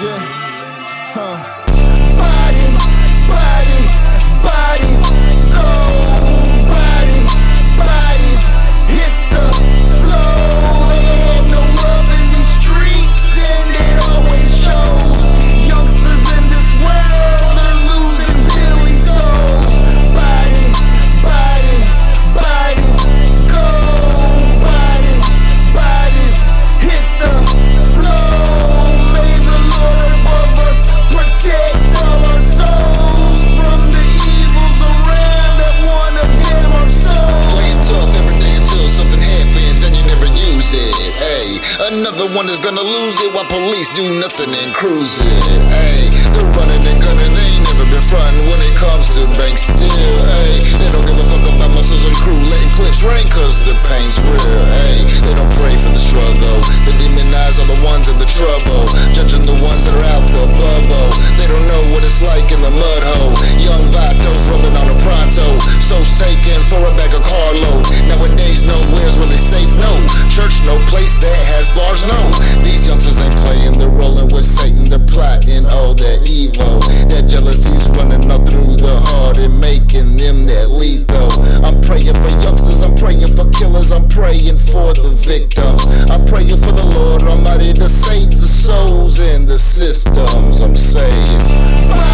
Yeah. Huh. Another one is gonna lose it while police do nothing and cruise it. Hey, they're running. plotting all that evil. That jealousy's running all through the heart and making them that lethal. I'm praying for youngsters, I'm praying for killers, I'm praying for the victims. I'm praying for the Lord Almighty to save the souls and the systems. I'm saying.